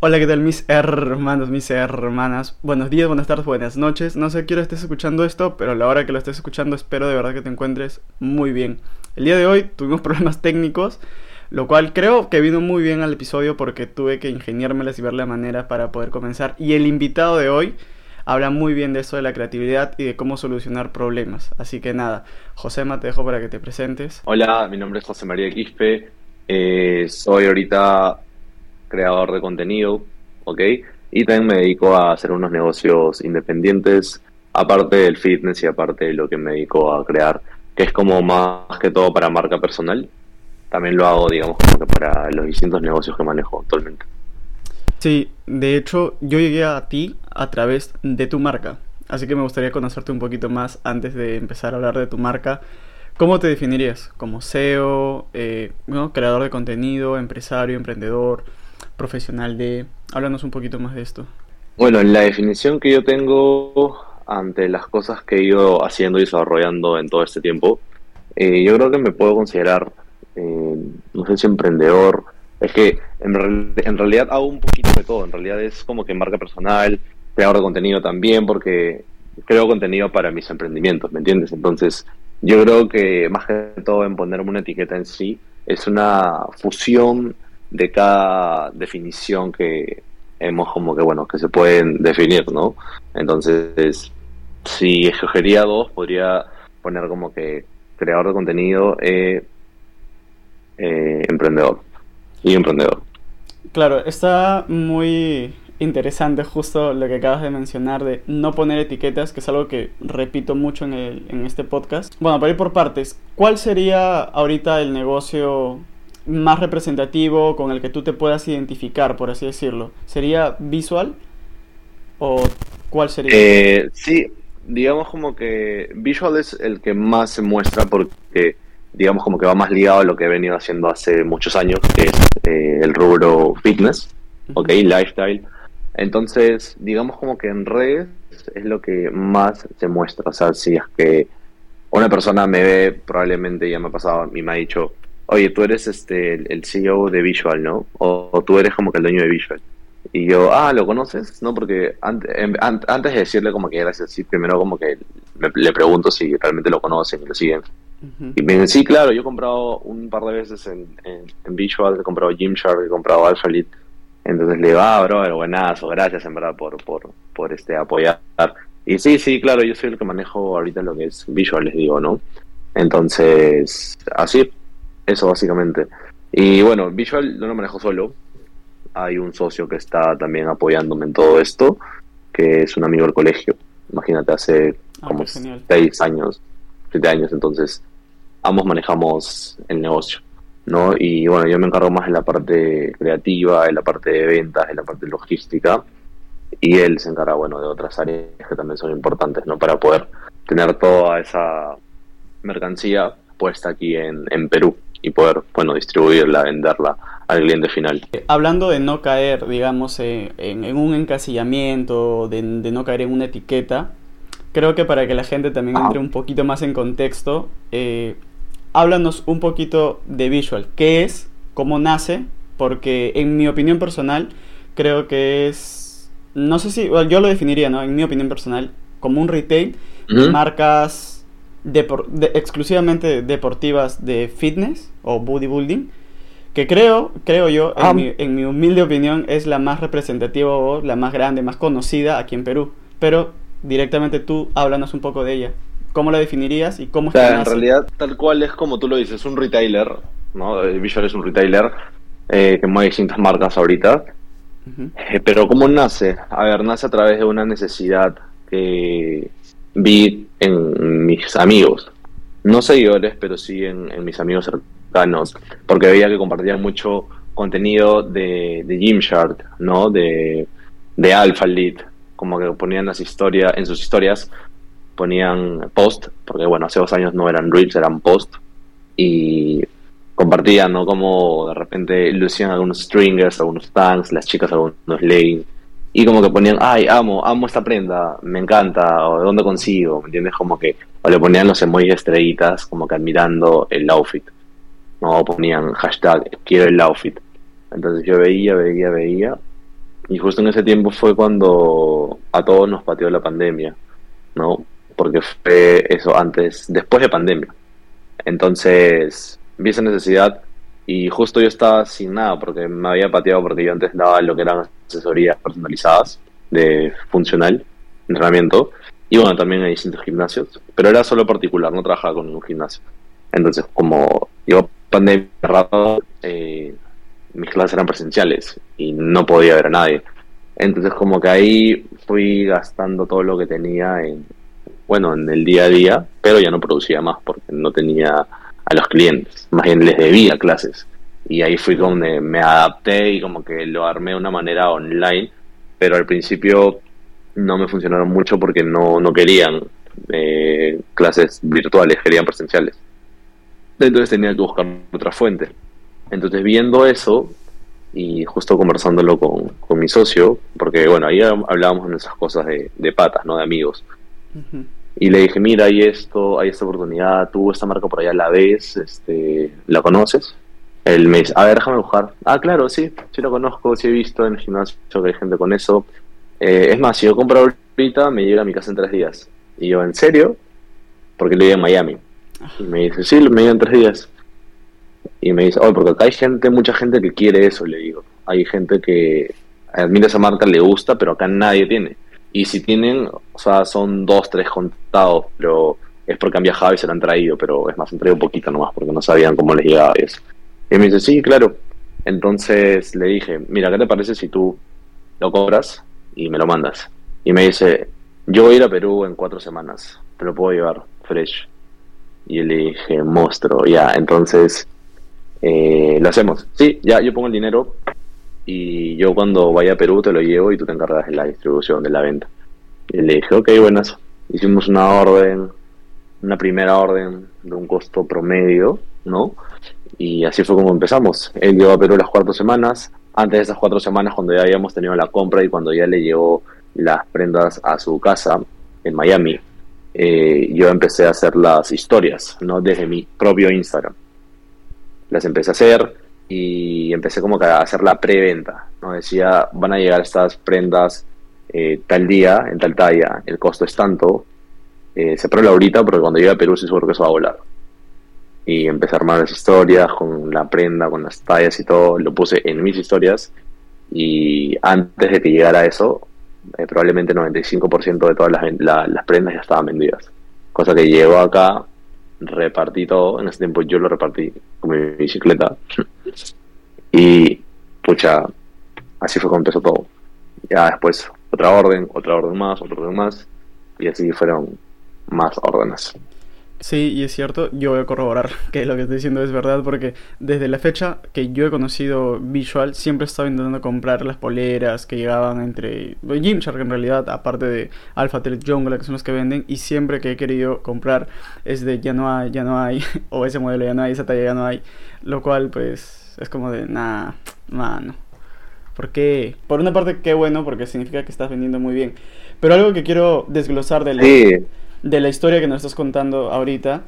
Hola, ¿qué tal mis hermanos, mis hermanas? Buenos días, buenas tardes, buenas noches. No sé a qué hora estés escuchando esto, pero a la hora que lo estés escuchando espero de verdad que te encuentres muy bien. El día de hoy tuvimos problemas técnicos, lo cual creo que vino muy bien al episodio porque tuve que ingeniármelas y ver la manera para poder comenzar. Y el invitado de hoy habla muy bien de eso de la creatividad y de cómo solucionar problemas. Así que nada, Josema, te dejo para que te presentes. Hola, mi nombre es José María Quispe. Eh, soy ahorita creador de contenido, ¿ok? Y también me dedico a hacer unos negocios independientes, aparte del fitness y aparte de lo que me dedico a crear, que es como más que todo para marca personal. También lo hago, digamos, como que para los distintos negocios que manejo actualmente. Sí, de hecho, yo llegué a ti a través de tu marca. Así que me gustaría conocerte un poquito más antes de empezar a hablar de tu marca. ¿Cómo te definirías? ¿Como SEO, eh, creador de contenido, empresario, emprendedor? Profesional de... Háblanos un poquito más de esto. Bueno, la definición que yo tengo ante las cosas que he ido haciendo y desarrollando en todo este tiempo, eh, yo creo que me puedo considerar, eh, no sé si emprendedor, es que en, en, realidad hago un poquito de todo, en realidad es como que marca personal, creador de contenido también, porque creo contenido para mis emprendimientos, ¿me entiendes? Entonces, yo creo que más que todo en ponerme una etiqueta en sí, es una fusión de cada definición que hemos como que, bueno, que se pueden definir, ¿no? Entonces, si escogería dos, podría poner como que creador de contenido, eh, eh, emprendedor y emprendedor. Claro, está muy interesante justo lo que acabas de mencionar de no poner etiquetas, que es algo que repito mucho en, el, en este podcast. Bueno, para ir por partes, ¿cuál sería ahorita el negocio más representativo con el que tú te puedas identificar, por así decirlo? ¿Sería visual? ¿O cuál sería? Eh, sí, digamos como que visual es el que más se muestra porque digamos como que va más ligado a lo que he venido haciendo hace muchos años, que es eh, el rubro fitness, ok, lifestyle. Entonces, digamos como que en redes es lo que más se muestra. O sea, si es que una persona me ve, probablemente ya me ha pasado, y me ha dicho, oye, tú eres este el, CEO de Visual, ¿no? O, tú eres como que el dueño de Visual. Y yo, ah, ¿lo conoces? No, porque antes, antes de decirle como que gracias, sí, primero como que le pregunto si realmente lo conocen y lo siguen. Y me dicen, sí, claro, yo he comprado un par de veces en, en, Visual, he comprado Gymshark, he comprado AlphaLead. Entonces le digo, ah, bro, buenazo, gracias en verdad por, por, por este apoyar. Y sí, sí, claro, yo soy el que manejo ahorita lo que es Visual, les digo, ¿no? Entonces, así, eso básicamente. Y bueno, Visual no lo manejo solo. Hay un socio que está también apoyándome en todo esto, que es un amigo del colegio. Imagínate, hace ah, como seis años, siete años, entonces ambos manejamos el negocio. ¿no? Y bueno, yo me encargo más en la parte creativa, en la parte de ventas, en la parte logística, y él se encarga, bueno, de otras áreas que también son importantes, ¿no? Para poder tener toda esa mercancía puesta aquí en, en Perú y poder, bueno, distribuirla, venderla al cliente final. Hablando de no caer, digamos, eh, en, un encasillamiento, de, no caer en una etiqueta, creo que para que la gente también entre un poquito más en contexto, eh, háblanos un poquito de Visual. ¿Qué es? ¿Cómo nace? Porque en mi opinión personal, creo que es, no sé si, yo lo definiría, ¿no? En mi opinión personal, como un retail, marcas exclusivamente deportivas de fitness o bodybuilding, que creo, creo yo, en, mi, en, mi, humilde opinión, es la más representativa o la más grande, más conocida aquí en Perú. Pero directamente tú háblanos un poco de ella. ¿Cómo la definirías y cómo En realidad, tal cual es como tú lo dices, un retailer, ¿no? Visual es un retailer eh, que mueve distintas marcas ahorita. Eh, pero ¿cómo nace? A ver, nace a través de una necesidad que vi en mis amigos, no seguidores, pero sí en, mis amigos cercanos, porque veía que compartían mucho contenido de, de Gymshark, ¿no? De, de Alpha Lead, como que ponían las historias, en sus historias ponían post, porque bueno, hace dos años no eran reels, eran post, y compartían, ¿no? Como de repente lucían algunos stringers, algunos tanks, las chicas algunos lane, y como que ponían, ay, amo, amo esta prenda, me encanta, o de dónde consigo, ¿me entiendes? Como que, o le ponían los emojis estrellitas, como que admirando el outfit, ¿no? O ponían hashtag, quiero el outfit. Entonces yo veía, veía, veía, Y justo en ese tiempo fue cuando a todos nos pateó la pandemia, ¿no? Porque fue eso antes, después de pandemia. Entonces, vi esa necesidad y justo yo estaba sin nada porque me había pateado porque yo antes daba lo que eran asesorías personalizadas de funcional, entrenamiento, y bueno, también en distintos gimnasios, pero era solo particular, no trabajaba con ningún gimnasio. Entonces, como llegó pandemia rato, eh, mis clases eran presenciales y no podía ver a nadie. Entonces, como que ahí fui gastando todo lo que tenía en, bueno, en el día a día, pero ya no producía más porque no tenía a los clientes, más bien les debía clases. Y ahí fui donde me adapté y como que lo armé de una manera online, pero al principio no me funcionaron mucho porque no, no querían eh, clases virtuales, querían presenciales. Entonces tenía que buscar otra fuente. Entonces viendo eso y justo conversándolo con, con mi socio, porque bueno, ahí hablábamos de esas cosas de, de patas, ¿no? De amigos. Y le dije, mira, hay esto, hay esta oportunidad, tú esta marca por allá la ves, este, ¿la conoces? Él me dice, a ver, déjame buscar. Ah, claro, sí, sí lo conozco, sí he visto en el gimnasio que hay gente con eso. Eh, es más, si yo compro ahorita, me llega a mi casa en tres días. Y yo, ¿en serio? Porque lo en Miami. Y me dice, sí, me llega en tres días. Y me dice, oh, porque acá hay gente, mucha gente que quiere eso, le digo. Hay gente que admira esa marca, le gusta, pero acá nadie tiene. Y si tienen, o sea, son dos, tres contados, pero es porque han viajado y se lo han traído, pero es más, han traído un poquito nomás porque no sabían cómo les llegaba eso. Y me dice, sí, claro. Entonces le dije, mira, ¿qué te parece si tú lo cobras y me lo mandas? Y me dice, yo voy a ir a Perú en cuatro semanas, te lo puedo llevar, fresh. Y le dije, monstruo, ya, entonces eh, lo hacemos. Sí, ya, yo pongo el dinero, y yo cuando vaya a Perú te lo llevo y tú te encargas de la distribución, de la venta. Y le dije, ok, buenas. Hicimos una orden, una primera orden de un costo promedio, ¿no? Y así fue como empezamos. Él llegó a Perú las cuatro semanas. Antes de esas cuatro semanas, cuando ya habíamos tenido la compra y cuando ya le llevó las prendas a su casa en Miami, eh, yo empecé a hacer las historias, ¿no? Desde mi propio Instagram. Las empecé a hacer y empecé como que a hacer la preventa, ¿no? Decía, van a llegar estas prendas eh, tal día, en tal talla, el costo es tanto, eh, se prueba ahorita porque cuando llegue a Perú sí seguro que eso va a volar. Y empecé a armar las historias con la prenda, con las tallas y todo, lo puse en mis historias y antes de que llegara eso, eh, probablemente el 95% de todas las, las prendas ya estaban vendidas. Cosa que llegó acá repartí todo. En ese tiempo yo lo repartí con mi bicicleta. y, pucha, así fue como empezó todo. Ya después otra orden, otra orden más, otra orden más. Y así fueron más órdenes. Sí, y es cierto, yo voy a corroborar que lo que estoy diciendo es verdad, porque desde la fecha que yo he conocido Visual, siempre he estado intentando comprar las poleras que llegaban entre Gymshark en realidad, aparte de Alpha Tele Jungle, que son los que venden, y siempre que he querido comprar es de ya no hay, ya no hay, o ese modelo ya no hay, esa talla ya no hay, lo cual pues es como de, nah, mano. Porque, por una parte, qué bueno, porque significa que estás vendiendo muy bien. Pero algo que quiero desglosar de la de la historia que nos estás contando ahorita.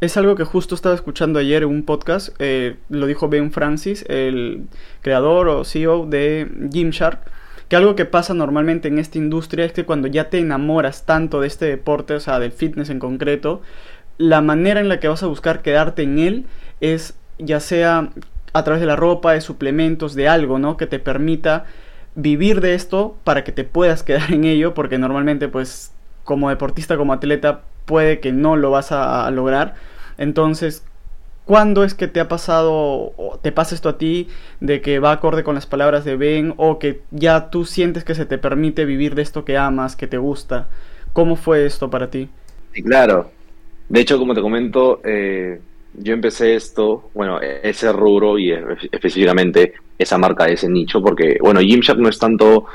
Es algo que justo estaba escuchando ayer en un podcast, eh, lo dijo Ben Francis, el creador o CEO de Gymshark, que algo que pasa normalmente en esta industria es que cuando ya te enamoras tanto de este deporte, o sea, del fitness en concreto, la manera en la que vas a buscar quedarte en él es ya sea a través de la ropa, de suplementos, de algo, ¿no? Que te permita vivir de esto para que te puedas quedar en ello, porque normalmente pues como deportista, como atleta, puede que no lo vas a, lograr. Entonces, ¿cuándo es que te ha pasado o te pasa esto a ti de que va acorde con las palabras de Ben o que ya tú sientes que se te permite vivir de esto que amas, que te gusta? ¿Cómo fue esto para ti? Sí, claro. De hecho, como te comento, eh, yo empecé esto, bueno, ese rubro y específicamente esa marca, ese nicho, porque, bueno, Gymshark no es tanto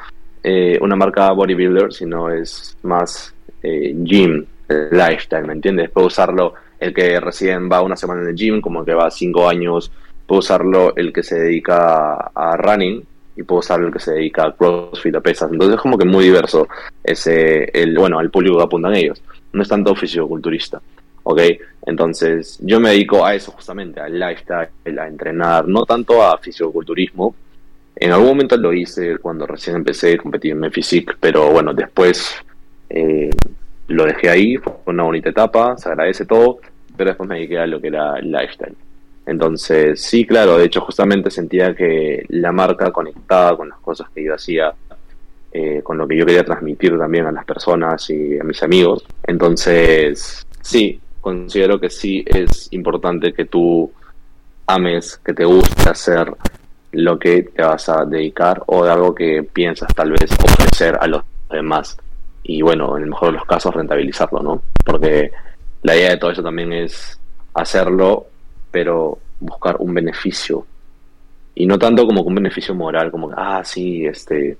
eh, una marca bodybuilder, sino es más eh, gym, lifestyle, ¿me entiendes? Puede usarlo el que recién va una semana en el gym, como el que va cinco años, puede usarlo el que se dedica a, running y puede usarlo el que se dedica a crossfit, a pesas. Entonces es como que muy diverso ese, el, bueno, al público que apuntan ellos. No es tanto fisioculturista. ¿ok? Entonces, yo me dedico a eso justamente, al lifestyle, a entrenar, no tanto a fisioculturismo, En algún momento lo hice cuando recién empecé, a competir en Physique, pero bueno, después eh, lo dejé ahí, fue una bonita etapa, se agradece todo, pero después me dediqué a lo que era lifestyle. Entonces, sí, claro, de hecho justamente sentía que la marca conectaba con las cosas que yo hacía, eh, con lo que yo quería transmitir también a las personas y a mis amigos. Entonces, sí, considero que sí es importante que tú ames, que te guste hacer lo que te vas a dedicar o de algo que piensas tal vez ofrecer a los demás. Y bueno, en el mejor de los casos rentabilizarlo, ¿no? Porque la idea de todo eso también es hacerlo, pero buscar un beneficio. Y no tanto como un beneficio moral, como ah, sí, este,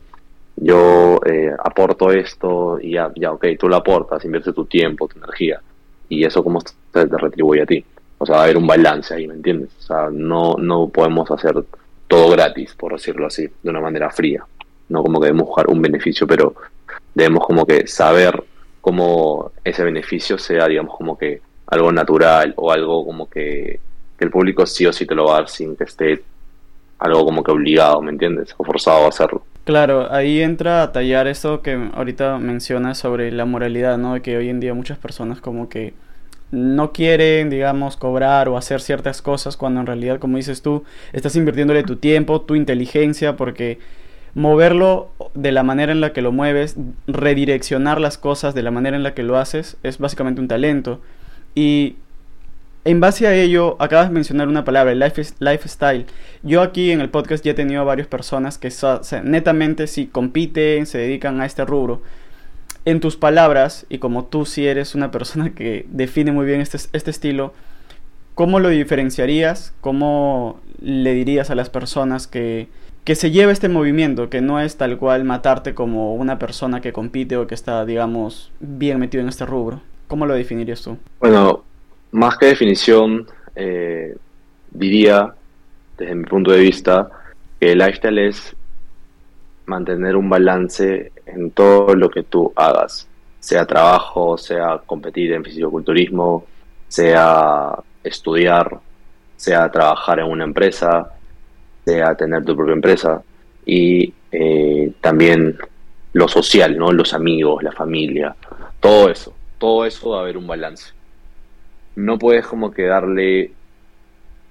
yo eh, aporto esto y ya, ya, ok, tú lo aportas, invierte tu tiempo, tu energía, y eso como te, te retribuye a ti. O sea, va a haber un balance ahí, ¿me entiendes? O sea, no, no podemos hacer todo gratis, por decirlo así, de una manera fría. No como que debemos buscar un beneficio, pero debemos como que saber cómo ese beneficio sea, digamos, como que algo natural o algo como que, el público sí o sí te lo va a dar sin que esté algo como que obligado, ¿me entiendes? O forzado a hacerlo. Claro, ahí entra a tallar eso que ahorita mencionas sobre la moralidad, ¿no? De que hoy en día muchas personas como que no quieren, digamos, cobrar o hacer ciertas cosas cuando en realidad, como dices tú, estás invirtiéndole tu tiempo, tu inteligencia, porque moverlo de la manera en la que lo mueves, redireccionar las cosas de la manera en la que lo haces, es básicamente un talento. Y en base a ello, acabas de mencionar una palabra, life, lifestyle. Yo aquí en el podcast ya he tenido varias personas que netamente si compiten, se dedican a este rubro en tus palabras, y como tú sí eres una persona que define muy bien este, este estilo, ¿cómo lo diferenciarías? ¿Cómo le dirías a las personas que, que se lleva este movimiento, que no es tal cual matarte como una persona que compite o que está, digamos, bien metido en este rubro? ¿Cómo lo definirías tú? Bueno, más que definición, eh, diría, desde mi punto de vista, que el lifestyle es mantener un balance en todo lo que tú hagas, sea trabajo, sea competir en fisicoculturismo, sea estudiar, sea trabajar en una empresa, sea tener tu propia empresa y eh, también lo social, ¿no? Los amigos, la familia, todo eso, todo eso va a haber un balance. No puedes como que darle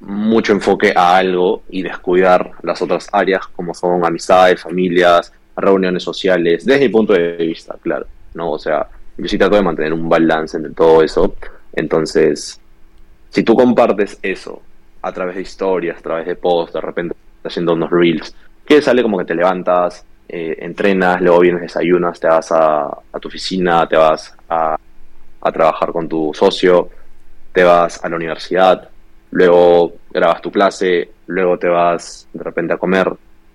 mucho enfoque a algo y descuidar las otras áreas como son amistades, familias, reuniones sociales, desde mi punto de vista, claro, ¿no? O sea, yo sí trato de mantener un balance entre todo eso. Entonces, si tú compartes eso a través de historias, a través de posts, de repente haciendo unos reels, que sale como que te levantas, eh, entrenas, luego vienes, desayunas, te vas a, tu oficina, te vas a, a trabajar con tu socio, te vas a la universidad, luego grabas tu clase, luego te vas de repente a comer,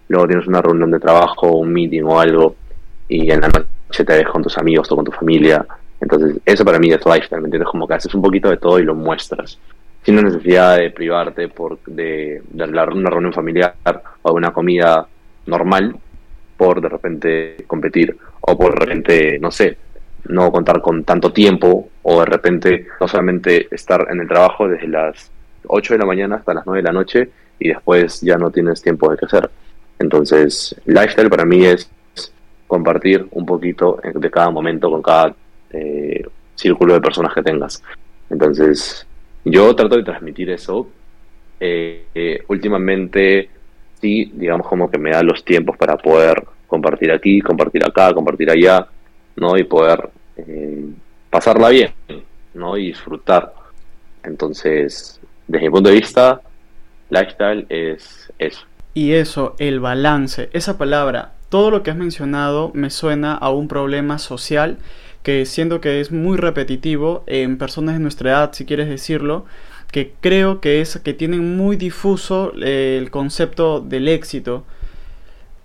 luego tienes una reunión de trabajo, un meeting o algo, y en la noche te ves con tus amigos o con tu familia. Entonces, eso para mí es lifestyle, ¿me entiendes? Como que haces un poquito de todo y lo muestras. Sin necesidad de privarte por, de, de una reunión familiar o de una comida normal por de repente competir o por de repente, no sé, no contar con tanto tiempo o de repente no solamente estar en el trabajo desde las 8 de la mañana hasta las 9 de la noche y después ya no tienes tiempo de crecer. Entonces, lifestyle para mí es compartir un poquito de cada momento con cada eh, círculo de personas que tengas. Entonces, yo trato de transmitir eso. Eh, eh, últimamente, sí, digamos como que me da los tiempos para poder compartir aquí, compartir acá, compartir allá, ¿no? Y poder pasarla bien, ¿no? Y disfrutar. Entonces, desde mi punto de vista, lifestyle es eso. Y eso, el balance, esa palabra, todo lo que has mencionado me suena a un problema social que siento que es muy repetitivo en personas de nuestra edad, si quieres decirlo, que creo que es que tienen muy difuso eh, el concepto del éxito.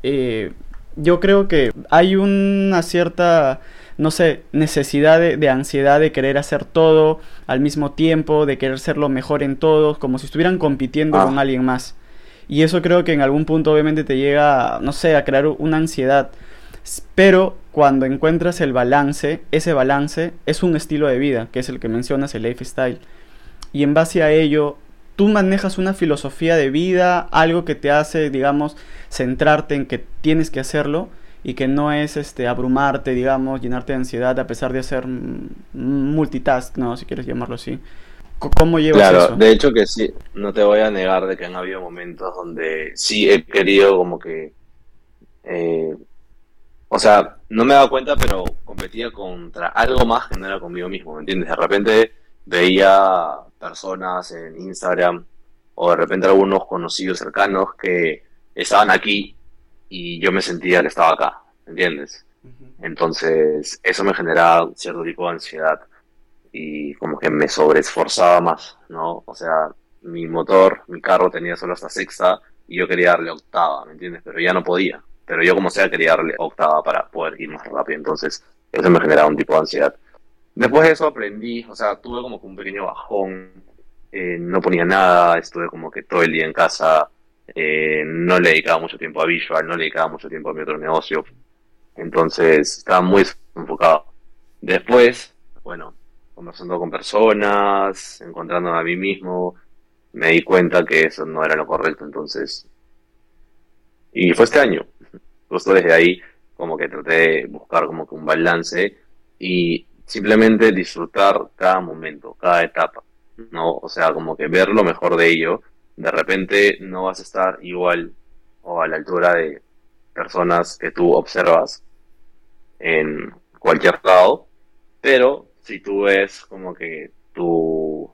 Eh, yo creo que hay una cierta, no sé, necesidad de, ansiedad de querer hacer todo al mismo tiempo, de querer ser lo mejor en todo, como si estuvieran compitiendo ah. con alguien más. Y eso creo que en algún punto obviamente te llega, no sé, a crear una ansiedad. Pero cuando encuentras el balance, ese balance es un estilo de vida, que es el que mencionas, el lifestyle. Y en base a ello, tú manejas una filosofía de vida, algo que te hace, digamos, centrarte en que tienes que hacerlo y que no es este abrumarte, digamos, llenarte de ansiedad a pesar de hacer multitask, no, si quieres llamarlo así. ¿Cómo llevas claro, eso? de hecho que sí, no te voy a negar de que han habido momentos donde sí he querido como que eh, o sea, no me daba cuenta, pero competía contra algo más que no era conmigo mismo, ¿me entiendes? De repente veía personas en Instagram o de repente algunos conocidos cercanos que estaban aquí y yo me sentía que estaba acá, ¿me entiendes? Entonces, eso me generaba cierto tipo de ansiedad y como que me sobreesforzaba más, ¿no? O sea, mi motor, mi carro tenía solo hasta sexta y yo quería darle octava, ¿me entiendes? Pero ya no podía pero yo como sea quería darle octava para poder ir más rápido, entonces eso me generaba un tipo de ansiedad. Después de eso aprendí, o sea, tuve como que un pequeño bajón, eh, no ponía nada, estuve como que todo el día en casa, eh, no le dedicaba mucho tiempo a Visual, no le dedicaba mucho tiempo a mi otro negocio, entonces estaba muy enfocado. Después, bueno, conversando con personas, encontrándome a mí mismo, me di cuenta que eso no era lo correcto, entonces... Y fue este año, Justo desde ahí como que traté de buscar como que un balance y simplemente disfrutar cada momento, cada etapa, ¿no? O sea, como que ver lo mejor de ello. De repente no vas a estar igual o a la altura de personas que tú observas en cualquier lado, pero si tú ves como que tú,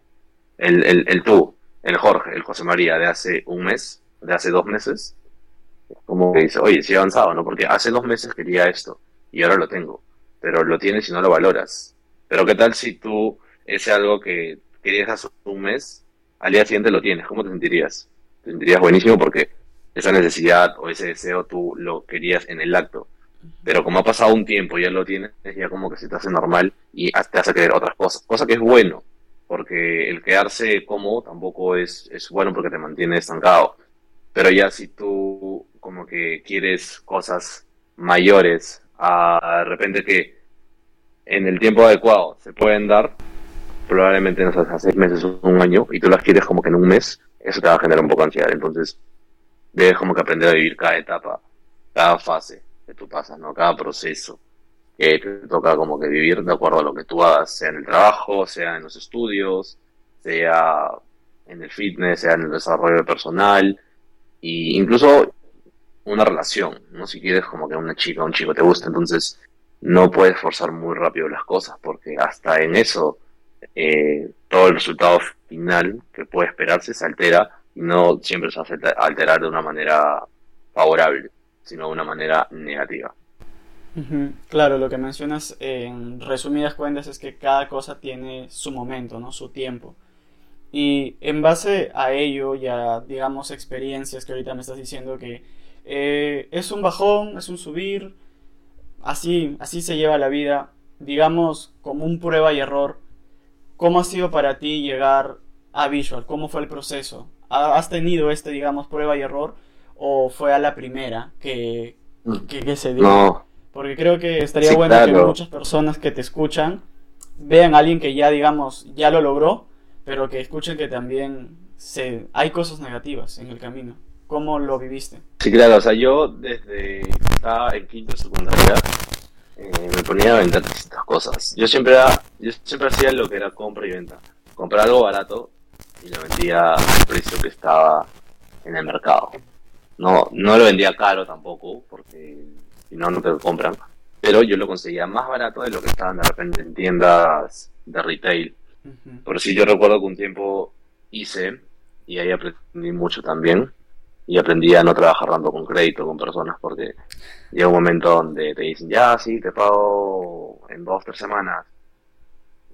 el, el, el tú, el Jorge, el José María de hace un mes, de hace dos meses, como que dice, oye, sí he avanzado, ¿no? Porque hace dos meses quería esto y ahora lo tengo, pero lo tienes y no lo valoras. Pero ¿qué tal si tú ese algo que querías hace un mes, al día siguiente lo tienes? ¿Cómo te sentirías? Te sentirías buenísimo porque esa necesidad o ese deseo tú lo querías en el acto. Pero como ha pasado un tiempo, ya lo tienes, ya como que se te hace normal y te hace querer otras cosas. Cosa que es bueno, porque el quedarse cómodo tampoco es, es bueno porque te mantiene estancado. Pero ya si tú como que quieres cosas mayores, a repente que en el tiempo adecuado se pueden dar, probablemente no sé, a seis meses o un año, y tú las quieres como que en un mes, eso te va a generar un poco de ansiedad. Entonces, debes como que aprender a vivir cada etapa, cada fase que tú pasas, ¿no? Cada proceso que te toca como que vivir de acuerdo a lo que tú hagas, sea en el trabajo, sea en los estudios, sea en el fitness, sea en el desarrollo personal, y incluso una relación, ¿no? Si quieres como que una chica o un chico te gusta, entonces no puedes forzar muy rápido las cosas, porque hasta en eso eh, todo el resultado final que puede esperarse se altera y no siempre se a alterar de una manera favorable, sino de una manera negativa. Claro, lo que mencionas en resumidas cuentas es que cada cosa tiene su momento, ¿no? Su tiempo. Y en base a ello y a, digamos, experiencias que ahorita me estás diciendo que eh, es un bajón, es un subir, así, así se lleva la vida, digamos, como un prueba y error. ¿Cómo ha sido para ti llegar a Visual? ¿Cómo fue el proceso? ¿Has tenido este, digamos, prueba y error? ¿O fue a la primera que, que, se dio? Porque creo que estaría bueno que muchas personas que te escuchan vean a alguien que ya, digamos, ya lo logró, pero que escuchen que también se, hay cosas negativas en el camino. ¿Cómo lo viviste? Sí, claro, o sea, yo desde que estaba en quinto de secundaria eh, me ponía a vender distintas cosas. Yo siempre, era, yo siempre hacía lo que era compra y venta. Comprar algo barato y lo vendía al precio que estaba en el mercado. No, no lo vendía caro tampoco, porque si no, no te lo compran. Pero yo lo conseguía más barato de lo que estaban de repente en tiendas de retail. Por si yo recuerdo que un tiempo hice, y ahí aprendí mucho también, y aprendí a no trabajar tanto con crédito con personas porque llega un momento donde te dicen, ya, sí, te pago en dos, tres semanas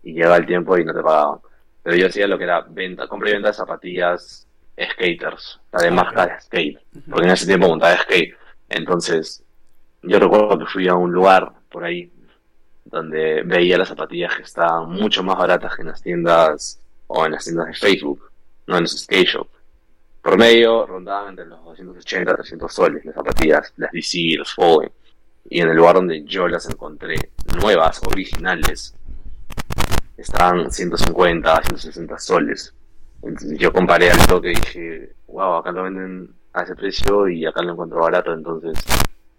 y llega el tiempo y no te pagaban. Pero yo hacía lo que era venta, compra y venta de zapatillas skaters, además de de skate, porque en ese tiempo montaba skate. Entonces, yo recuerdo que fui a un lugar por ahí donde veía las zapatillas que estaban mucho más baratas que en las tiendas o en las tiendas de Facebook, no en los skate shops por medio rondaban entre los 280 300 soles las zapatillas, las DC, los Fallen. Y en el lugar donde yo las encontré nuevas, originales, estaban 150 160 soles. Entonces yo comparé al toque y dije, wow, acá lo venden a ese precio y acá lo encuentro barato, entonces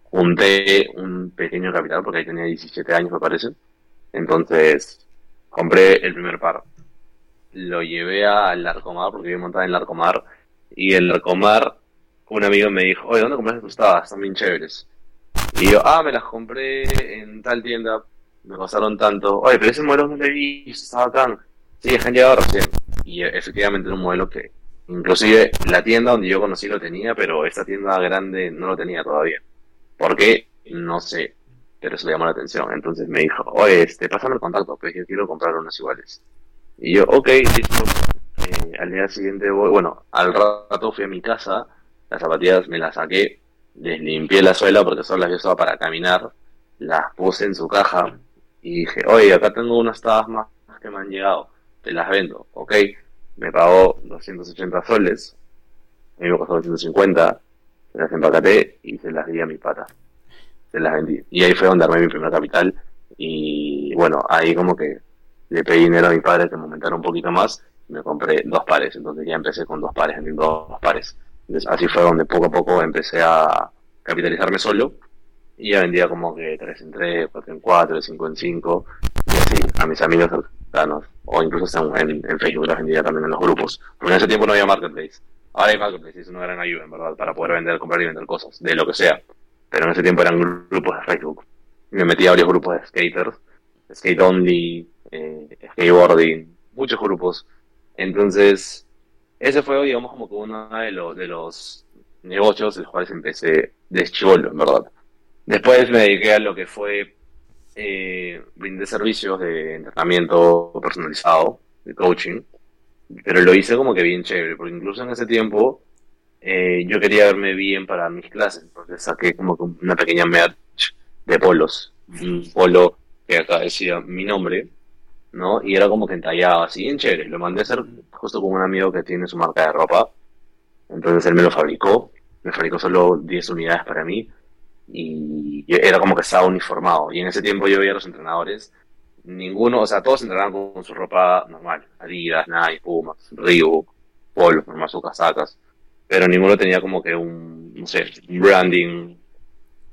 junté un pequeño capital porque ahí tenía 17 años me parece. Entonces compré el primer par. Lo llevé al Larcomar porque yo montaba en el Larcomar y el Larcomar un amigo me dijo, oye, ¿dónde compraste tus tabas? Están bien chéveres. Y yo, ah, me las compré en tal tienda, me costaron tanto. Oye, pero ese modelo no le vi, estaba tan... Sí, han llegado recién. Y efectivamente era un modelo que, inclusive la tienda donde yo conocí lo tenía, pero esta tienda grande no lo tenía todavía. ¿Por qué? No sé, pero eso le llamó la atención. Entonces me dijo, oye, este, pásame el contacto, pues yo quiero comprar unas iguales. Y yo, ok, listo. Eh, al día siguiente bueno, al rato fui a mi casa, las zapatillas me las saqué, les limpié la suela porque solo las yo usaba para caminar, las puse en su caja y dije, oye, acá tengo unas tabas más que me han llegado, te las vendo, ok. Me pagó 280 soles, a mí me costó 250, se las empacaté y se las di a mi pata. Se las vendí. Y ahí fue donde armé mi primer capital. Y bueno, ahí como que le pedí dinero a mi padre que me aumentara un poquito más. Me compré dos pares. Entonces ya empecé con dos pares, dos pares. Entonces así fue donde poco a poco empecé a capitalizarme solo. Y ya vendía como que 3 en 3, 4 en 4, 5 en 5. Y así, a mis amigos cercanos. O incluso en, en Facebook las vendía también en los grupos. Porque en ese tiempo no había marketplace. Ahora hay marketplace, es una gran ayuda, en verdad, para poder vender, comprar y vender cosas, de lo que sea. Pero en ese tiempo eran grupos de Facebook. Me metí a varios grupos de skaters, skate only, eh, skateboarding, muchos grupos. Entonces, ese fue, digamos, como que uno de los, de los negocios en los cuales empecé de chivolo, en verdad. Después me dediqué a lo que fue eh, brindé servicios de entrenamiento personalizado, de coaching pero lo hice como que bien chévere, porque incluso en ese tiempo eh, yo quería verme bien para mis clases, porque saqué como que una pequeña merch de polos, un polo que acá decía mi nombre, ¿no? Y era como que entallado así, bien chévere. Lo mandé a hacer justo con un amigo que tiene su marca de ropa, entonces él me lo fabricó, me fabricó solo 10 unidades para mí, y era como que estaba uniformado. Y en ese tiempo yo veía a los entrenadores ninguno, o sea, todos entrenaban con su ropa normal, Adidas, Nike, Pumas, Reebok, Polo, normal sus casacas, pero ninguno tenía como que un, no sé, un branding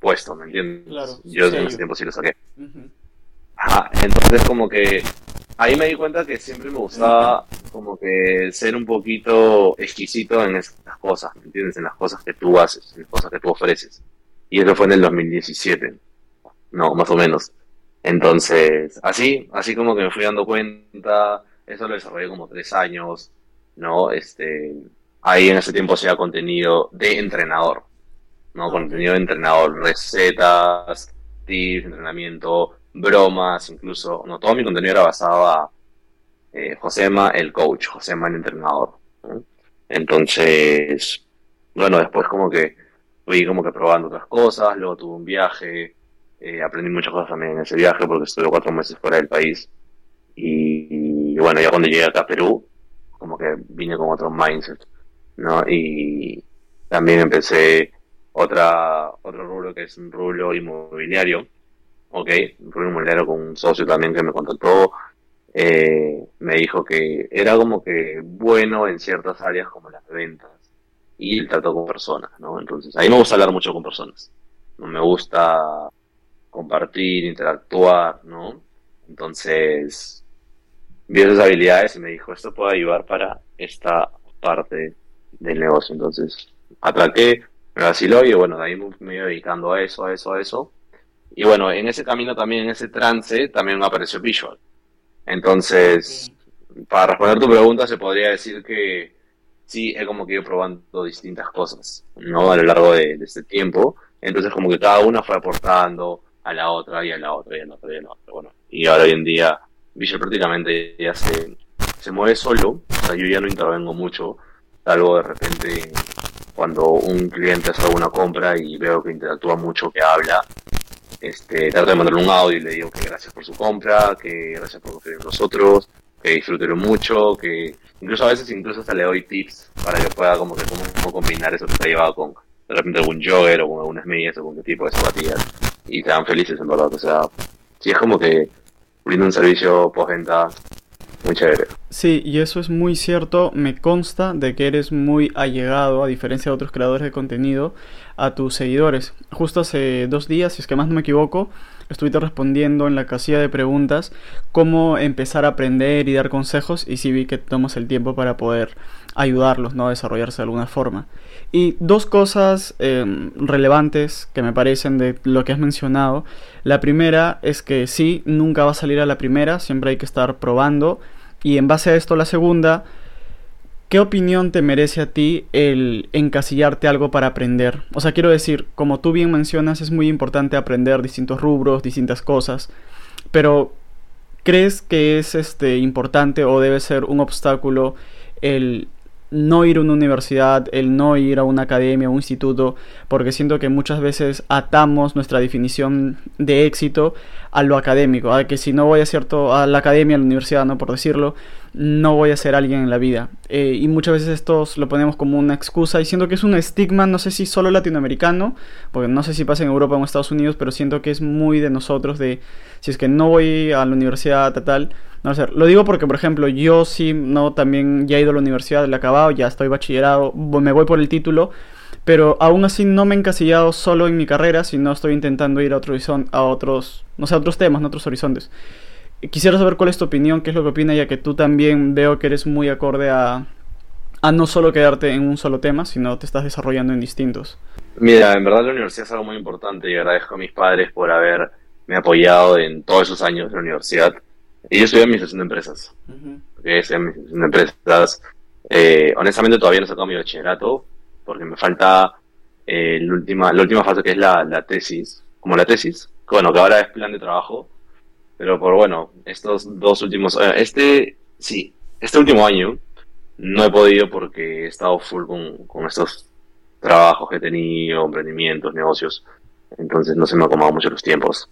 puesto, ¿me entiendes? Claro, yo en ese tiempo sí lo saqué. Ajá, entonces como que ahí me di cuenta que siempre me gustaba como que ser un poquito exquisito en esas cosas, ¿me entiendes? En las cosas que tú haces, en las cosas que tú ofreces. Y eso fue en el 2017, no, más o menos. Entonces, así, así como que me fui dando cuenta, eso lo desarrollé como tres años, ¿no? Este, ahí en ese tiempo hacía contenido de entrenador, ¿no? Contenido de entrenador, recetas, tips, entrenamiento, bromas, incluso, no, todo mi contenido era basado a eh, Josema, el coach, Josema, el entrenador. Entonces, bueno, después como que fui como que probando otras cosas, luego tuve un viaje, eh, aprendí muchas cosas también en ese viaje porque estuve cuatro meses fuera del país. Y, bueno, ya cuando llegué acá a Perú, como que vine con otro mindset, ¿no? Y también empecé otra, otro rubro que es un rubro inmobiliario, ¿ok? Rubro inmobiliario con un socio también que me contactó. Eh, me dijo que era como que bueno en ciertas áreas como las ventas y el trato con personas, ¿no? Entonces, ahí me gusta hablar mucho con personas. No me gusta compartir, interactuar, ¿no? Entonces, vi esas habilidades y me dijo, esto puede ayudar para esta parte del negocio. Entonces, atraqué, me vaciló y bueno, de ahí me iba dedicando a eso, a eso, a eso. Y bueno, en ese camino también, en ese trance, también apareció Visual. Entonces, para responder tu pregunta, se podría decir que sí, he como que ido probando distintas cosas, ¿no? A lo largo de, de este tiempo. Entonces, como que cada una fue aportando, a la otra y a la otra y a la otra y a la otra. Bueno, y ahora hoy en día Visual prácticamente ya se, se mueve solo, o sea, yo ya no intervengo mucho, salvo de repente cuando un cliente hace alguna compra y veo que interactúa mucho, que habla, este, trato de mandarle un audio y le digo que gracias por su compra, que gracias por confiar en nosotros, que disfruten mucho, que incluso a veces incluso hasta le doy tips para que pueda como que cómo, combinar eso que está llevado con de repente algún jogger o con algunas medias o con qué tipo de zapatillas y te dan felices en verdad. O sea, sí es como que brindo un servicio postventa muy chévere. Sí, y eso es muy cierto. Me consta de que eres muy allegado, a diferencia de otros creadores de contenido, a tus seguidores. Justo hace dos días, si es que más no me equivoco, estuviste respondiendo en la casilla de preguntas cómo empezar a aprender y dar consejos y sí vi que tomas el tiempo para poder ayudarlos ¿no? a desarrollarse de alguna forma. Y dos cosas em, relevantes que me parecen de lo que has mencionado. La primera es que sí, nunca va a salir a la primera, siempre hay que estar probando y en base a esto, la segunda, ¿qué opinión te merece a ti el encasillarte algo para aprender? O sea, quiero decir, como tú bien mencionas, es muy importante aprender distintos rubros, distintas cosas, pero ¿crees que es este importante o debe ser un obstáculo el no ir a una universidad, el no ir a una academia, o un instituto, porque siento que muchas veces atamos nuestra definición de éxito a lo académico, a que si no voy a cierto a la academia, a la universidad, no por decirlo, no voy a ser alguien en la vida. Eh, y muchas veces esto lo ponemos como una excusa y siento que es un estigma, no sé si solo latinoamericano, porque no sé si pasa en Europa o en Estados Unidos, pero siento que es muy de nosotros de si es que no voy a la universidad tal, no sé, lo digo porque por ejemplo yo sí no también ya he ido a la universidad, le he acabado, ya estoy bachillerado, me voy por el título, pero aún así no me he encasillado solo en mi carrera, sino estoy intentando ir a, otro, a otros, no sé, a otros temas, a otros horizontes. Quisiera saber cuál es tu opinión, qué es lo que opina, ya que tú también veo que eres muy acorde a, a no solo quedarte en un solo tema, sino te estás desarrollando en distintos. Mira, en verdad la universidad es algo muy importante y agradezco a mis padres por haberme apoyado en todos esos años de la universidad. Y yo estudié administración de empresas. es administración de empresas. Eh, honestamente todavía no he sacado mi bachillerato porque me falta eh, la, última, la última fase que es la, la tesis. Como la tesis, bueno, que ahora es plan de trabajo pero por bueno, estos dos últimos, eh, este, sí, este último año no he podido porque he estado full con, estos trabajos que he tenido, emprendimientos, negocios. Entonces no se me ha acomodado mucho los tiempos.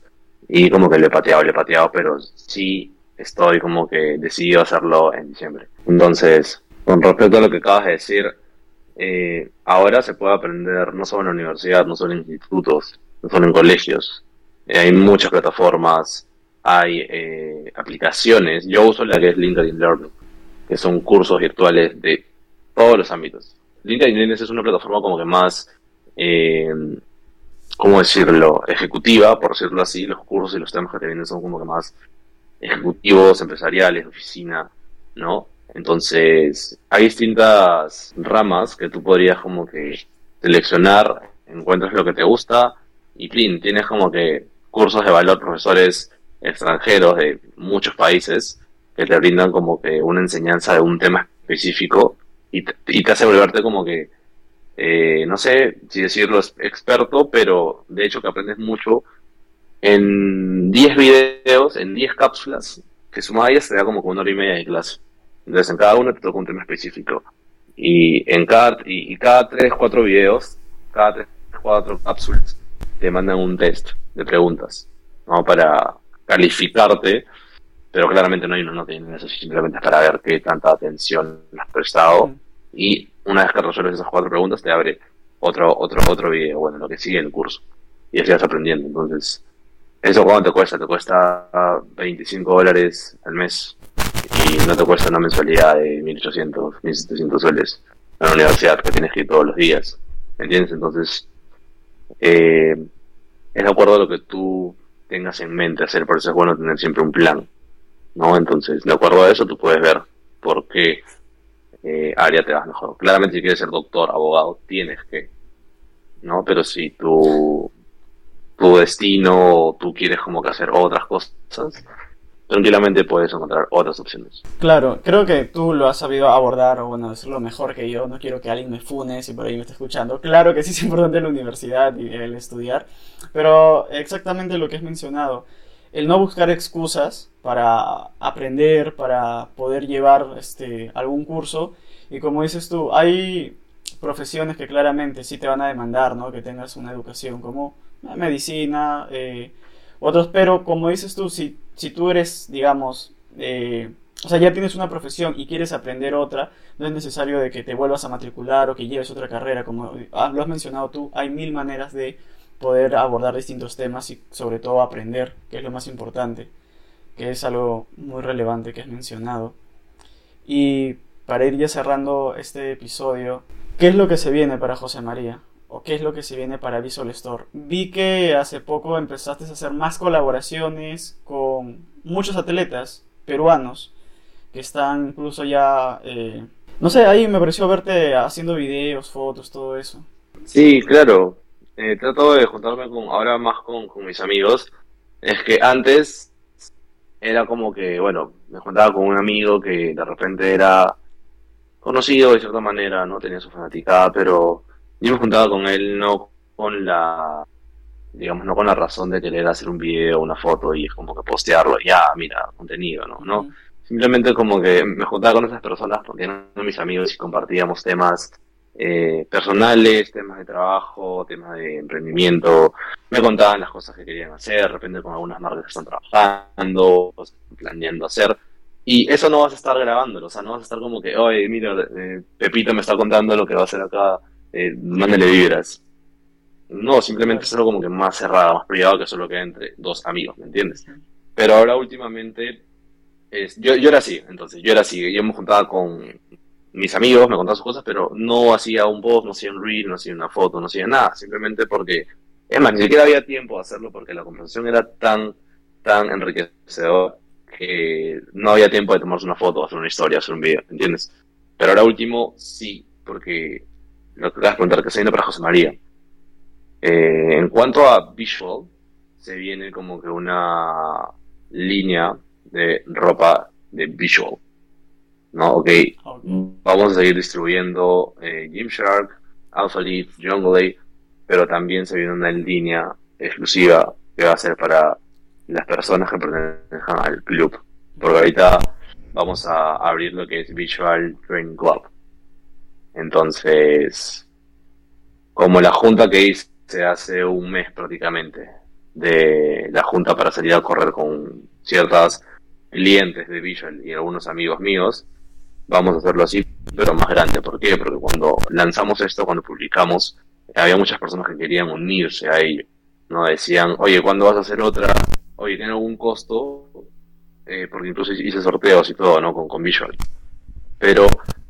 Y como que le he pateado, le he pateado, pero sí estoy como que decidido hacerlo en diciembre. Entonces, con respecto a lo que acabas de decir, eh, ahora se puede aprender no solo en la universidad, no solo en institutos, no solo en colegios. Eh, hay muchas plataformas, hay eh, aplicaciones. Yo uso la que es LinkedIn Learning, que son cursos virtuales de todos los ámbitos. LinkedIn Learning es una plataforma como que más, eh, ¿cómo decirlo?, ejecutiva, por decirlo así. Los cursos y los temas que te vienen son como que más ejecutivos, empresariales, oficina, ¿no? Entonces, hay distintas ramas que tú podrías como que seleccionar, encuentras lo que te gusta y, fin, tienes como que cursos de valor, profesores extranjeros de muchos países que te brindan como que una enseñanza de un tema específico y y te hace volverte como que, eh, no sé si decirlo experto, pero de hecho que aprendes mucho en 10 videos, en 10 cápsulas, que sumada a ellas te da como una hora y media de clase. Entonces en cada una te toca un tema específico. Y en cada, y, cada 3, 4 videos, cada 3, 4 cápsulas, te mandan un test de preguntas, ¿no? Para, calificarte, pero claramente no hay uno no tiene eso, simplemente para ver qué tanta atención has prestado. Y una vez que resuelves esas cuatro preguntas, te abre otro, otro, otro video, bueno, lo que sigue el curso. Y así vas aprendiendo. Entonces, ¿eso cuánto te cuesta? Te cuesta 25 dólares al mes y no te cuesta una mensualidad de 1800, 1700 soles en la universidad que tienes que ir todos los días. ¿Me entiendes? Entonces, eh, es de acuerdo a lo que tú tengas en mente hacer, por eso es bueno tener siempre un plan, ¿no? Entonces, de acuerdo a eso, tú puedes ver por qué eh, área te vas mejor. Claramente, si quieres ser doctor, abogado, tienes que, ¿no? Pero si tu, tu destino, tú quieres como que hacer otras cosas, tranquilamente puedes encontrar otras opciones. Claro, creo que tú lo has sabido abordar, o bueno, decirlo mejor que yo. No quiero que alguien me fune si por ahí me está escuchando. Claro que sí es importante la universidad y el estudiar, pero exactamente lo que has mencionado. El no buscar excusas para aprender, para poder llevar este, algún curso. Y como dices tú, hay profesiones que claramente sí te van a demandar, ¿no? Que tengas una educación como medicina, eh, otros, pero como dices tú, si, si tú eres, digamos, eh, o sea, ya tienes una profesión y quieres aprender otra, no es necesario de que te vuelvas a matricular o que lleves otra carrera, como ah, lo has mencionado tú, hay mil maneras de poder abordar distintos temas y sobre todo aprender, que es lo más importante, que es algo muy relevante que has mencionado. Y para ir ya cerrando este episodio, ¿qué es lo que se viene para José María? ¿O qué es lo que se viene para Visual Store? Vi que hace poco empezaste a hacer más colaboraciones con muchos atletas peruanos que están incluso ya... Eh, no sé, ahí me pareció verte haciendo videos, fotos, todo eso. Sí, claro. Eh, trato de juntarme con, ahora más con, con mis amigos. Es que antes era como que, bueno, me juntaba con un amigo que de repente era conocido de cierta manera, ¿no? Tenía su fanaticada, pero yo me juntaba con él no con la, digamos, no con la razón de querer hacer un video, una foto y es como que postearlo, ya, mira, contenido, ¿no? No, simplemente como que me juntaba con esas personas porque eran mis amigos y compartíamos temas eh, personales, temas de trabajo, temas de emprendimiento, me contaban las cosas que querían hacer, de repente con algunas marcas que están trabajando, cosas que están planeando hacer. Y eso no vas a estar grabándolo, o sea, no vas a estar como que, oye, mira, eh, Pepito me está contando lo que va a hacer acá, eh, mándale vibras. No, simplemente es algo como que más cerrado, más privado que solo que entre dos amigos, ¿me entiendes? Pero ahora últimamente, es, yo, yo era así, entonces, yo era así, yo me juntaba con mis amigos, me contaban sus cosas, pero no hacía un post, no hacía un reel, no hacía una foto, no hacía nada, simplemente porque, es más, ni siquiera había tiempo de hacerlo porque la conversación era tan, tan enriquecedora que no había tiempo de tomarse una foto, hacer una historia, hacer un video, ¿entiendes? Pero ahora último, sí, porque lo que acabas de preguntar, que se viene para José María. Eh, en cuanto a visual, se viene como que una línea de ropa de visual. ¿no? Ok, vamos a seguir distribuyendo eh, Gymshark, Alpha Leaf, Jungle pero también se viene una línea exclusiva que va a ser para las personas que pertenezcan al club. Porque ahorita vamos a abrir lo que es Visual Training Club. Entonces, como la junta que hice hace un mes prácticamente, de la junta para salir a correr con ciertas clientes de Visual y algunos amigos míos, vamos a hacerlo así, pero más grande. ¿Por qué? Porque cuando lanzamos esto, cuando publicamos, había muchas personas que querían unirse a ello. ¿no? Decían, oye, ¿cuándo vas a hacer otra? Oye, ¿tiene algún costo? Eh, porque incluso hice sorteos y todo, ¿no? Con, con Visual. Pero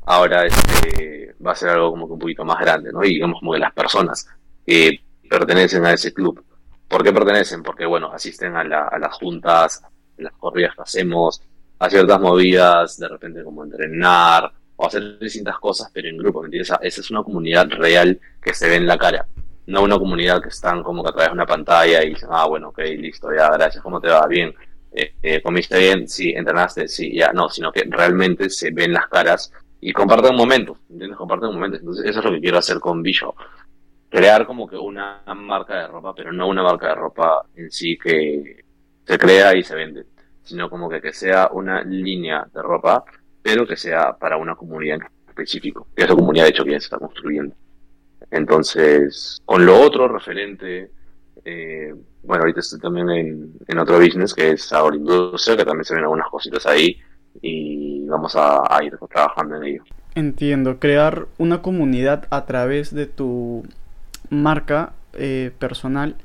ahora este, va a ser algo como que un poquito más grande, ¿no? Y digamos como que las personas que pertenecen a ese club. ¿Por qué pertenecen? Porque, bueno, asisten a, la, a las juntas, a las corridas que hacemos, a ciertas movidas, de repente como entrenar o hacer distintas cosas, pero en grupo, ¿me entiendes? Esa es una comunidad real que se ve en la cara, no una comunidad que están como que a través de una pantalla y dicen, ah, bueno, ok, listo, ya, gracias, ¿cómo te va? Bien, eh, eh, ¿comiste bien? Sí, entrenaste, sí, ya, no, sino que realmente se ven las caras y comparten momentos, ¿entiendes? Comparten momentos, entonces eso es lo que quiero hacer con Bisho. Crear como que una marca de ropa, pero no una marca de ropa en sí que se crea y se vende sino como que, que sea una línea de ropa, pero que sea para una comunidad en específico, que esa comunidad de hecho que se está construyendo. Entonces, con lo otro referente, eh, bueno, ahorita estoy también en, en otro business que es ahora industria, que también se ven algunas cositas ahí y vamos a, ir trabajando en ello. Entiendo, crear una comunidad a través de tu marca eh, personal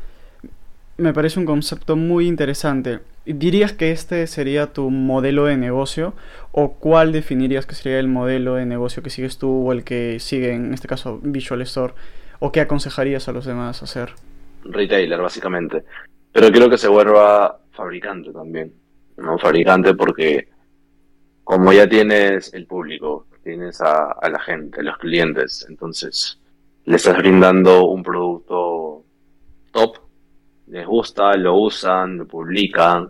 me parece un concepto muy interesante. ¿Dirías que este sería tu modelo de negocio? ¿O cuál definirías que sería el modelo de negocio que sigues tú o el que sigue, en este caso, Visual Store? ¿O qué aconsejarías a los demás hacer? Retailer, básicamente. Pero quiero que se vuelva fabricante también. ¿no? Fabricante porque como ya tienes el público, tienes a, a la gente, los clientes, entonces le estás brindando un producto top les gusta, lo usan, lo publican,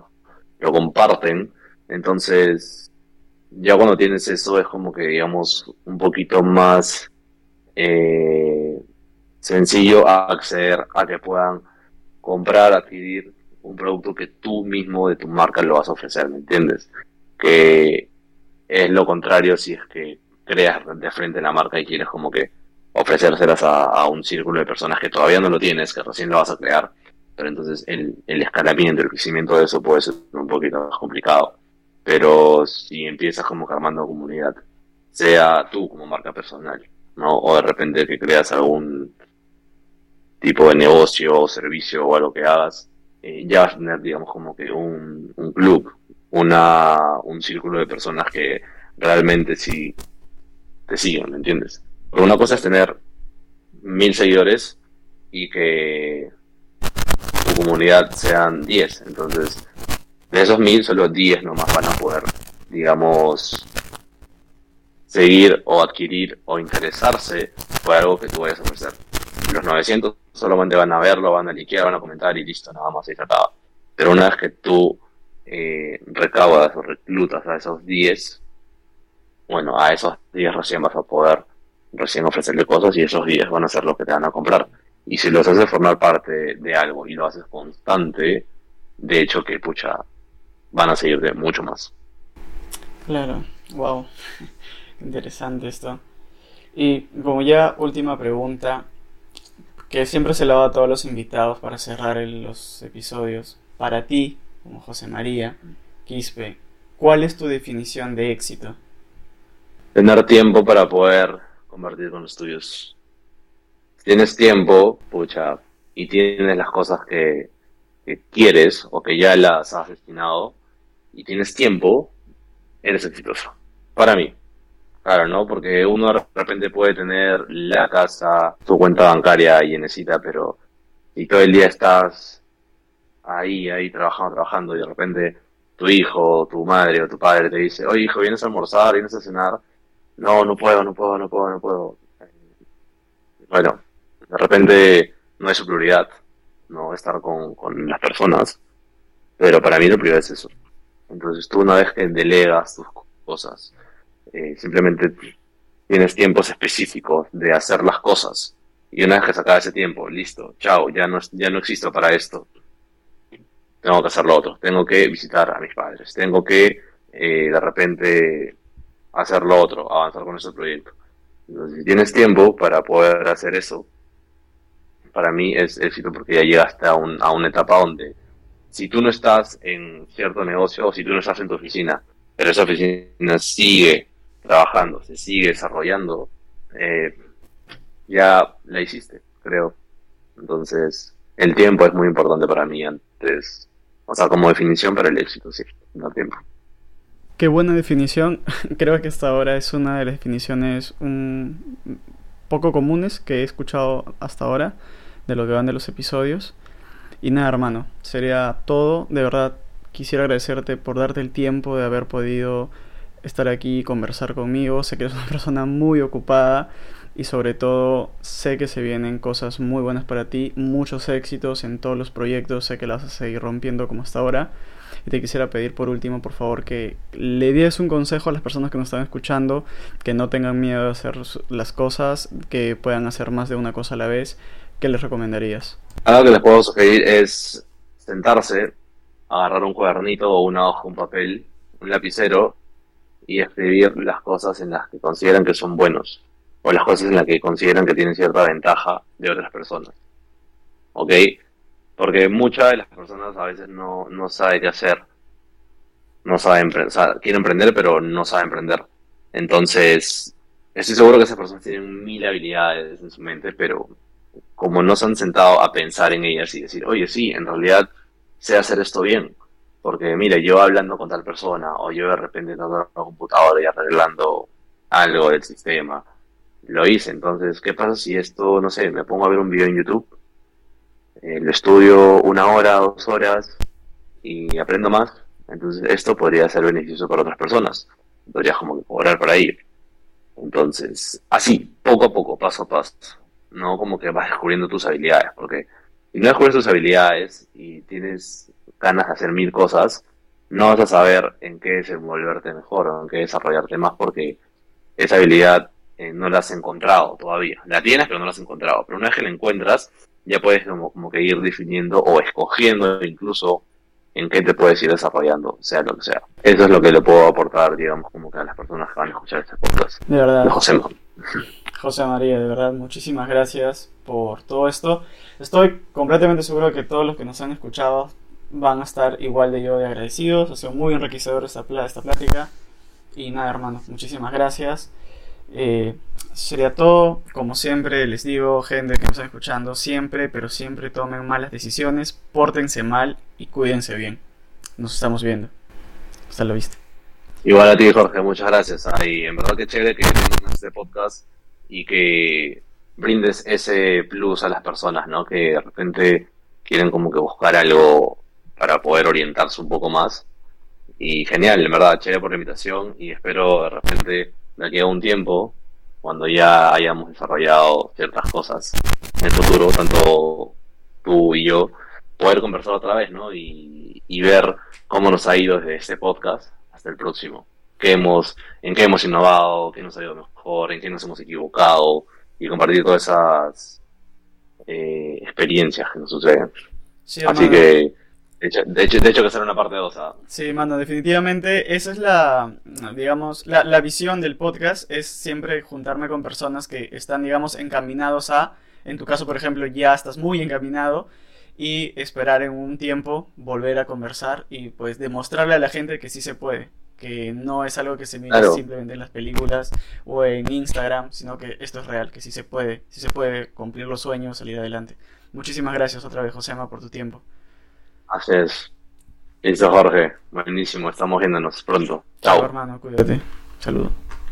lo comparten. Entonces, ya cuando tienes eso es como que, digamos, un poquito más eh, sencillo a acceder a que puedan comprar, adquirir un producto que tú mismo de tu marca lo vas a ofrecer, ¿me entiendes? Que es lo contrario si es que creas de frente la marca y quieres como que ofrecérselas a, a un círculo de personas que todavía no lo tienes, que recién lo vas a crear pero entonces el, escalamiento, el crecimiento de eso puede ser un poquito más complicado. Pero si empiezas como que armando comunidad, sea tú como marca personal, ¿no? O de repente que creas algún tipo de negocio o servicio o algo que hagas, eh, ya vas a tener, digamos, como que un club, una, un círculo de personas que realmente si te siguen, ¿me entiendes? Porque una cosa es tener mil seguidores y que tu comunidad sean 10. Entonces, de esos mil, solo 10 nomás van a poder, digamos, seguir o adquirir o interesarse por algo que tú vayas a ofrecer. Los 900 solamente van a verlo, van a liquear, van a comentar y listo, nada más, se acaba. Pero una vez que tú eh, recaudas o reclutas a esos 10, bueno, a esos 10 recién vas a poder recién ofrecerle cosas y esos 10 van a ser los que te van a comprar. Y si los haces formar parte de algo y lo haces constante, de hecho que, pucha, van a seguir de mucho más. Claro, wow. Interesante esto. Y como ya última pregunta, que siempre se la va a todos los invitados para cerrar los episodios. Para ti, como José María Quispe, ¿cuál es tu definición de éxito? Tener tiempo para poder convertir con los tuyos. tienes tiempo, pucha, y tienes las cosas que, quieres o que ya las has destinado, y tienes tiempo, eres exitoso. Para mí. Claro, ¿no? Porque uno de repente puede tener la casa, su cuenta bancaria y necesita, pero si todo el día estás ahí, ahí trabajando, trabajando y de repente tu hijo, tu madre o tu padre te dice, oye hijo, ¿vienes a almorzar? ¿Vienes a cenar? No, no puedo, no puedo, no puedo, no puedo. Bueno, de repente no es su prioridad, no estar con, con las personas, pero para mí lo prioridad es eso. Entonces tú una vez que delegas tus cosas, eh, simplemente tienes tiempos específicos de hacer las cosas. Y una vez que se acaba ese tiempo, listo, chao, ya no, ya no existo para esto. Tengo que hacer lo otro. Tengo que visitar a mis padres. Tengo que, eh, de repente, hacer lo otro, avanzar con ese proyecto. Entonces, si tienes tiempo para poder hacer eso, para mí es éxito porque ya llegaste a, un, a una etapa donde si tú no estás en cierto negocio o si tú no estás en tu oficina, pero esa oficina sigue trabajando, se sigue desarrollando, eh, ya la hiciste, creo. Entonces, el tiempo es muy importante para mí antes, o sea, como definición para el éxito, sí, no tiempo. Qué buena definición. Creo que esta ahora es una de las definiciones un poco comunes que he escuchado hasta ahora de lo que van de los episodios. Y nada, hermano, sería todo. De verdad, quisiera agradecerte por darte el tiempo de haber podido estar aquí y conversar conmigo. Sé que eres una persona muy ocupada y sobre todo sé que se vienen cosas muy buenas para ti, muchos éxitos en todos los proyectos, sé que las vas a seguir rompiendo como hasta ahora. Y te quisiera pedir por último, por favor, que le des un consejo a las personas que nos están escuchando, que no tengan miedo de hacer las cosas, que puedan hacer más de una cosa a la vez. ¿Qué les recomendarías? Algo que les puedo sugerir es sentarse, agarrar un cuadernito o una hoja, un papel, un lapicero y escribir las cosas en las que consideran que son buenos o las cosas en las que consideran que tienen cierta ventaja de otras personas. ¿Ok? Porque muchas de las personas a veces no, no saben qué hacer. No saben, o sea, quieren emprender, pero no saben emprender. Entonces, estoy seguro que esas personas tienen mil habilidades en su mente, pero como no se han sentado a pensar en ellas y decir, oye, sí, en realidad sé hacer esto bien, porque mire, yo hablando con tal persona, o yo de repente en la computadora y arreglando algo del sistema, lo hice. Entonces, ¿qué pasa si esto, no sé, me pongo a ver un video en YouTube, eh, lo estudio una hora, dos horas y aprendo más? Entonces, esto podría ser beneficioso para otras personas. Podrías como que cobrar por ahí. Entonces, así, poco a poco, paso a paso. No como que vas descubriendo tus habilidades, porque si no descubres tus habilidades y tienes ganas de hacer mil cosas, no vas a saber en qué desenvolverte mejor o en qué desarrollarte más porque esa habilidad eh, no la has encontrado todavía. La tienes, pero no la has encontrado. Pero una vez que la encuentras, ya puedes como, como que ir definiendo o escogiendo incluso en qué te puedes ir desarrollando, sea lo que sea. Eso es lo que le puedo aportar, digamos, como que a las personas que van a escuchar este podcast. De verdad. José. José María, de verdad, muchísimas gracias por todo esto. Estoy completamente seguro que todos los que nos han escuchado van a estar igual de yo de agradecidos. Ha sido muy enriquecedor esta, esta plática. Y nada, hermanos, muchísimas gracias. Eh, sería todo. Como siempre, les digo, gente que nos está escuchando, siempre, pero siempre tomen malas decisiones, pórtense mal y cuídense bien. Nos estamos viendo. Hasta la vista. Igual a ti, Jorge, muchas gracias. Ay, en verdad que chévere que tengas este podcast y que brindes ese plus a las personas, ¿no? Que de repente quieren como que buscar algo para poder orientarse un poco más. Y genial, en verdad, chévere por la invitación y espero de repente de aquí a un tiempo, cuando ya hayamos desarrollado ciertas cosas en el futuro, tanto tú y yo, poder conversar otra vez, ¿no? Y, y ver cómo nos ha ido desde este podcast hasta el próximo. Qué hemos, en qué hemos innovado, qué nos ha ido mejor, en qué nos hemos equivocado y compartir todas esas eh, experiencias que nos suceden. Así que, de hecho, de hecho, de hecho que será una parte 2. ¿ah? Sí, mano, definitivamente esa es la, digamos, la, la visión del podcast, es siempre juntarme con personas que están, digamos, encaminados a, en tu caso, por ejemplo, ya estás muy encaminado y esperar en un tiempo volver a conversar y pues demostrarle a la gente que sí se puede, que no es algo que se mira Claro. simplemente en las películas o en Instagram, sino que esto es real, que sí se puede, sí se puede cumplir los sueños, salir adelante. Muchísimas gracias otra vez, Josema, por tu tiempo. Así es. Listo, Jorge. Buenísimo. Estamos viéndonos pronto. Chao, Chao. hermano, cuídate. Saludos.